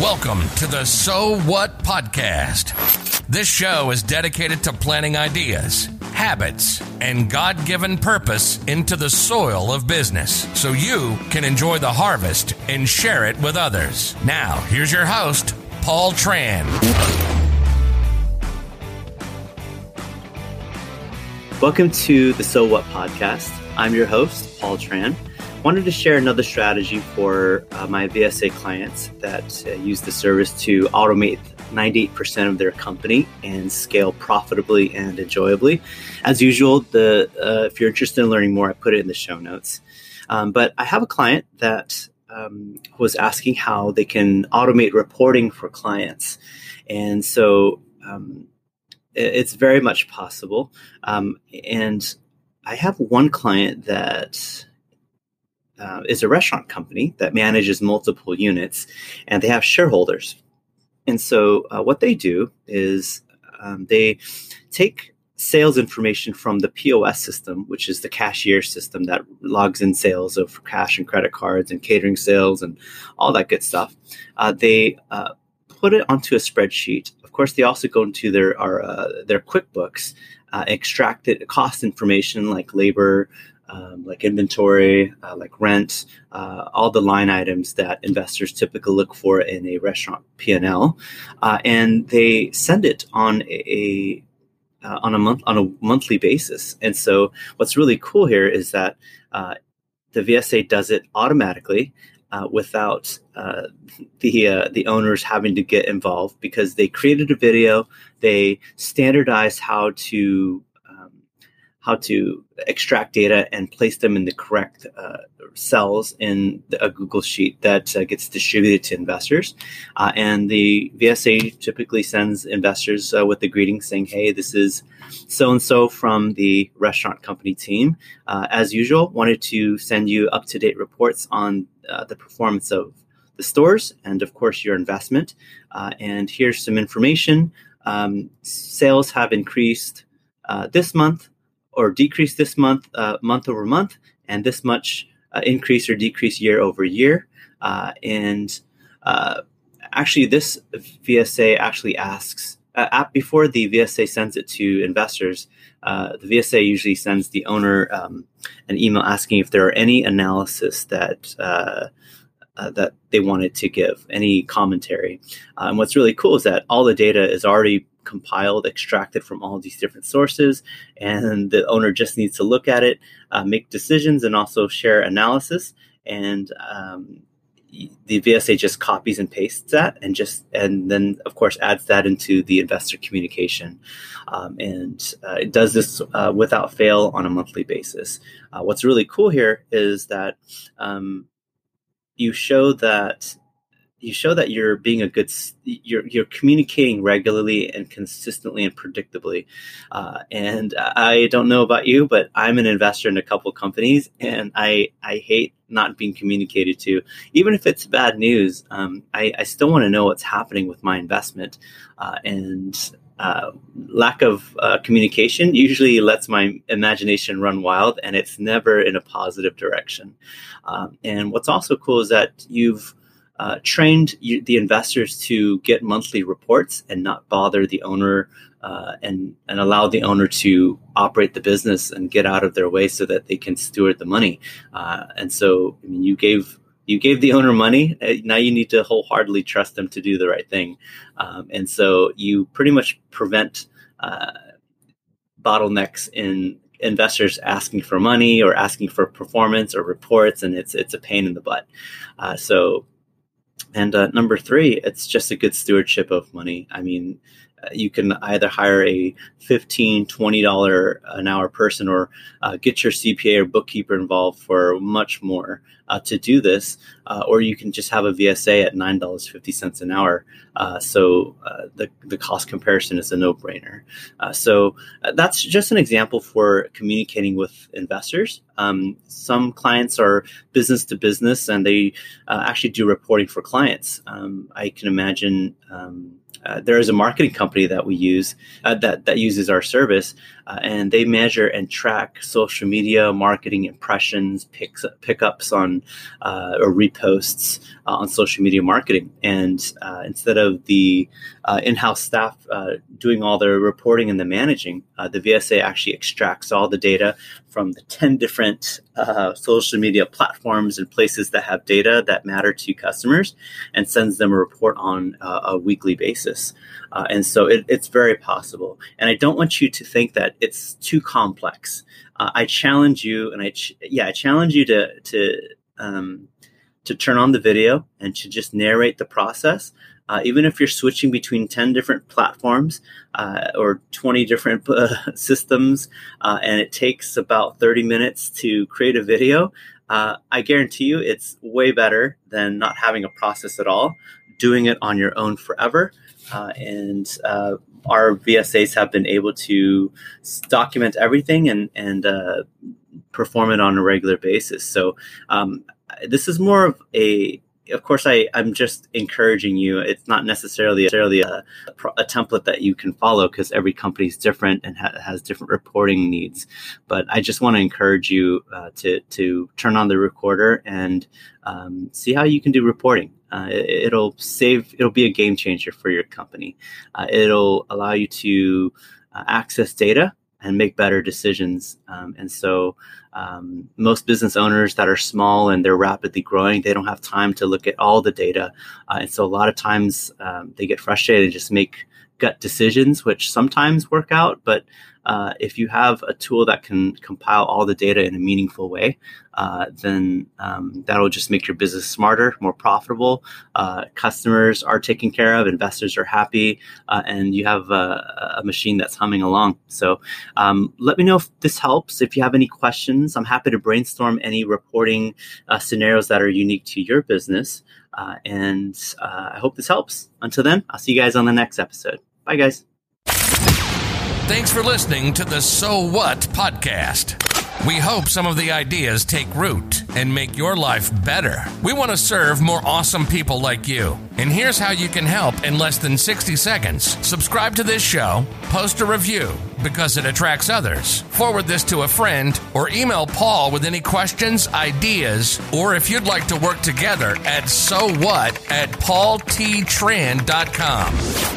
Welcome to the So What Podcast. This show is dedicated to planting ideas, habits, and God given purpose into the soil of business so you can enjoy the harvest and share it with others. Now, here's your host, Paul Tran. Welcome to the So What podcast. I'm your host, Paul Tran. Wanted to share another strategy for uh, my VSA clients that uh, use the service to automate 98% of their company and scale profitably and enjoyably. As usual, the uh, if you're interested in learning more, I put it in the show notes. Um, but I have a client that um, was asking how they can automate reporting for clients, and so um, it's very much possible. Um, and I have one client that uh, is a restaurant company that manages multiple units, and they have shareholders. And so, uh, what they do is um, they take sales information from the POS system, which is the cashier system that logs in sales of cash and credit cards and catering sales and all that good stuff. Uh, they uh, put it onto a spreadsheet. Of course, they also go into their our, uh, their QuickBooks, uh, extract it, cost information like labor, um, like inventory, uh, like rent, uh, all the line items that investors typically look for in a restaurant P&L, uh, and they send it on a, uh, on a month on a monthly basis. And so, what's really cool here is that uh, the VSA does it automatically. Uh, without the the owners having to get involved, because they created a video, they standardized how to how to extract data and place them in the correct uh, cells in a Google Sheet that uh, gets distributed to investors. Uh, and the VSA typically sends investors uh, with the greeting saying, hey, this is so and so from the restaurant company team. Uh, as usual, wanted to send you up to date reports on uh, the performance of the stores and, of course, your investment. and here's some information. Um, sales have increased this month or decrease this month, uh, month over month, and this much uh, increase or decrease year over year. Uh, and uh, actually, this VSA actually asks uh, before the VSA sends it to investors. The VSA usually sends the owner um, an email asking if there are any analysis that uh, that they wanted to give, any commentary. And what's really cool is that all the data is already compiled, extracted from all these different sources, and the owner just needs to look at it, uh, make decisions, and also share analysis. And um, the VSA just copies and pastes that, and just and then of course adds that into the investor communication, um, and uh, it does this uh, without fail on a monthly basis. Uh, what's really cool here is that um, you show that you show that you're being a good you're you're communicating regularly and consistently and predictably. Uh, and i don't know about you but i'm an investor in a couple companies and i i hate not being communicated to. Even if it's bad news um, I, I still want to know what's happening with my investment. Uh, and uh, lack of uh, communication usually lets my imagination run wild and it's never in a positive direction. Um, and what's also cool is that you've uh, trained the investors to get monthly reports and not bother the owner uh, and and allow the owner to operate the business and get out of their way so that they can steward the money. Uh, and so, I mean, you gave you gave the owner money. Uh, now you need to wholeheartedly trust them to do the right thing. Um, and so, you pretty much prevent uh, bottlenecks in investors asking for money or asking for performance or reports, and it's it's a pain in the butt. Uh, so and uh, number three, it's just a good stewardship of money. I mean, you can either hire a $15, $20 an hour person or uh, get your CPA or bookkeeper involved for much more uh, to do this, uh, or you can just have a VSA at $9.50 an hour. Uh, so uh, the, the cost comparison is a no brainer. so that's just an example for communicating with investors. Um, some clients are business to business and they actually do reporting for clients. Um, I can imagine. Um, uh, there is a marketing company that we use uh, that that uses our service, uh, and they measure and track social media marketing impressions, picks pickups on uh, or reposts uh, on social media marketing. And instead of the in-house staff doing all the reporting and the managing, the VSA actually extracts all the data from the 10 different social media platforms and places that have data that matter to customers and sends them a report on a weekly basis. Uh, and so it, it's very possible. And I don't want you to think that it's too complex. Uh, I challenge you, and I, ch- yeah, I challenge you to, to, um, to turn on the video and to just narrate the process uh, even if you're switching between 10 different platforms uh, or 20 different uh, systems, uh, and it takes about 30 minutes to create a video, uh, I guarantee you it's way better than not having a process at all, doing it on your own forever. Uh, and our VSAs have been able to document everything and, and perform it on a regular basis. So um, this is more of a of course, I, I'm just encouraging you. It's not necessarily, necessarily a, a template that you can follow because every company is different and ha- has different reporting needs. But I just want to encourage you uh, to, to turn on the recorder and um, see how you can do reporting. Uh, it, will save, it'll be a game changer for your company. Uh, it'll allow you to uh, access data and make better decisions. Um, and so, um, most business owners that are small and they're rapidly growing, they don't have time to look at all the data. Uh, and so, a lot of times um, they get frustrated and just make gut decisions, which sometimes work out, but uh, if you have a tool that can compile all the data in a meaningful way, uh, then um, that'll just make your business smarter, more profitable. Uh, customers are taken care of, investors are happy, uh, and you have a, a, machine that's humming along. So um, let me know if this helps. If you have any questions, I'm happy to brainstorm any reporting uh, scenarios that are unique to your business. Uh, and I hope this helps. Until then, I'll see you guys on the next episode. Bye, guys. Thanks for listening to the So What podcast. We hope some of the ideas take root and make your life better. We want to serve more awesome people like you. And here's how you can help in less than 60 seconds. Subscribe to this show, post a review because it attracts others. Forward this to a friend or email Paul with any questions, ideas, or if you'd like to work together at so what at paulttran.com.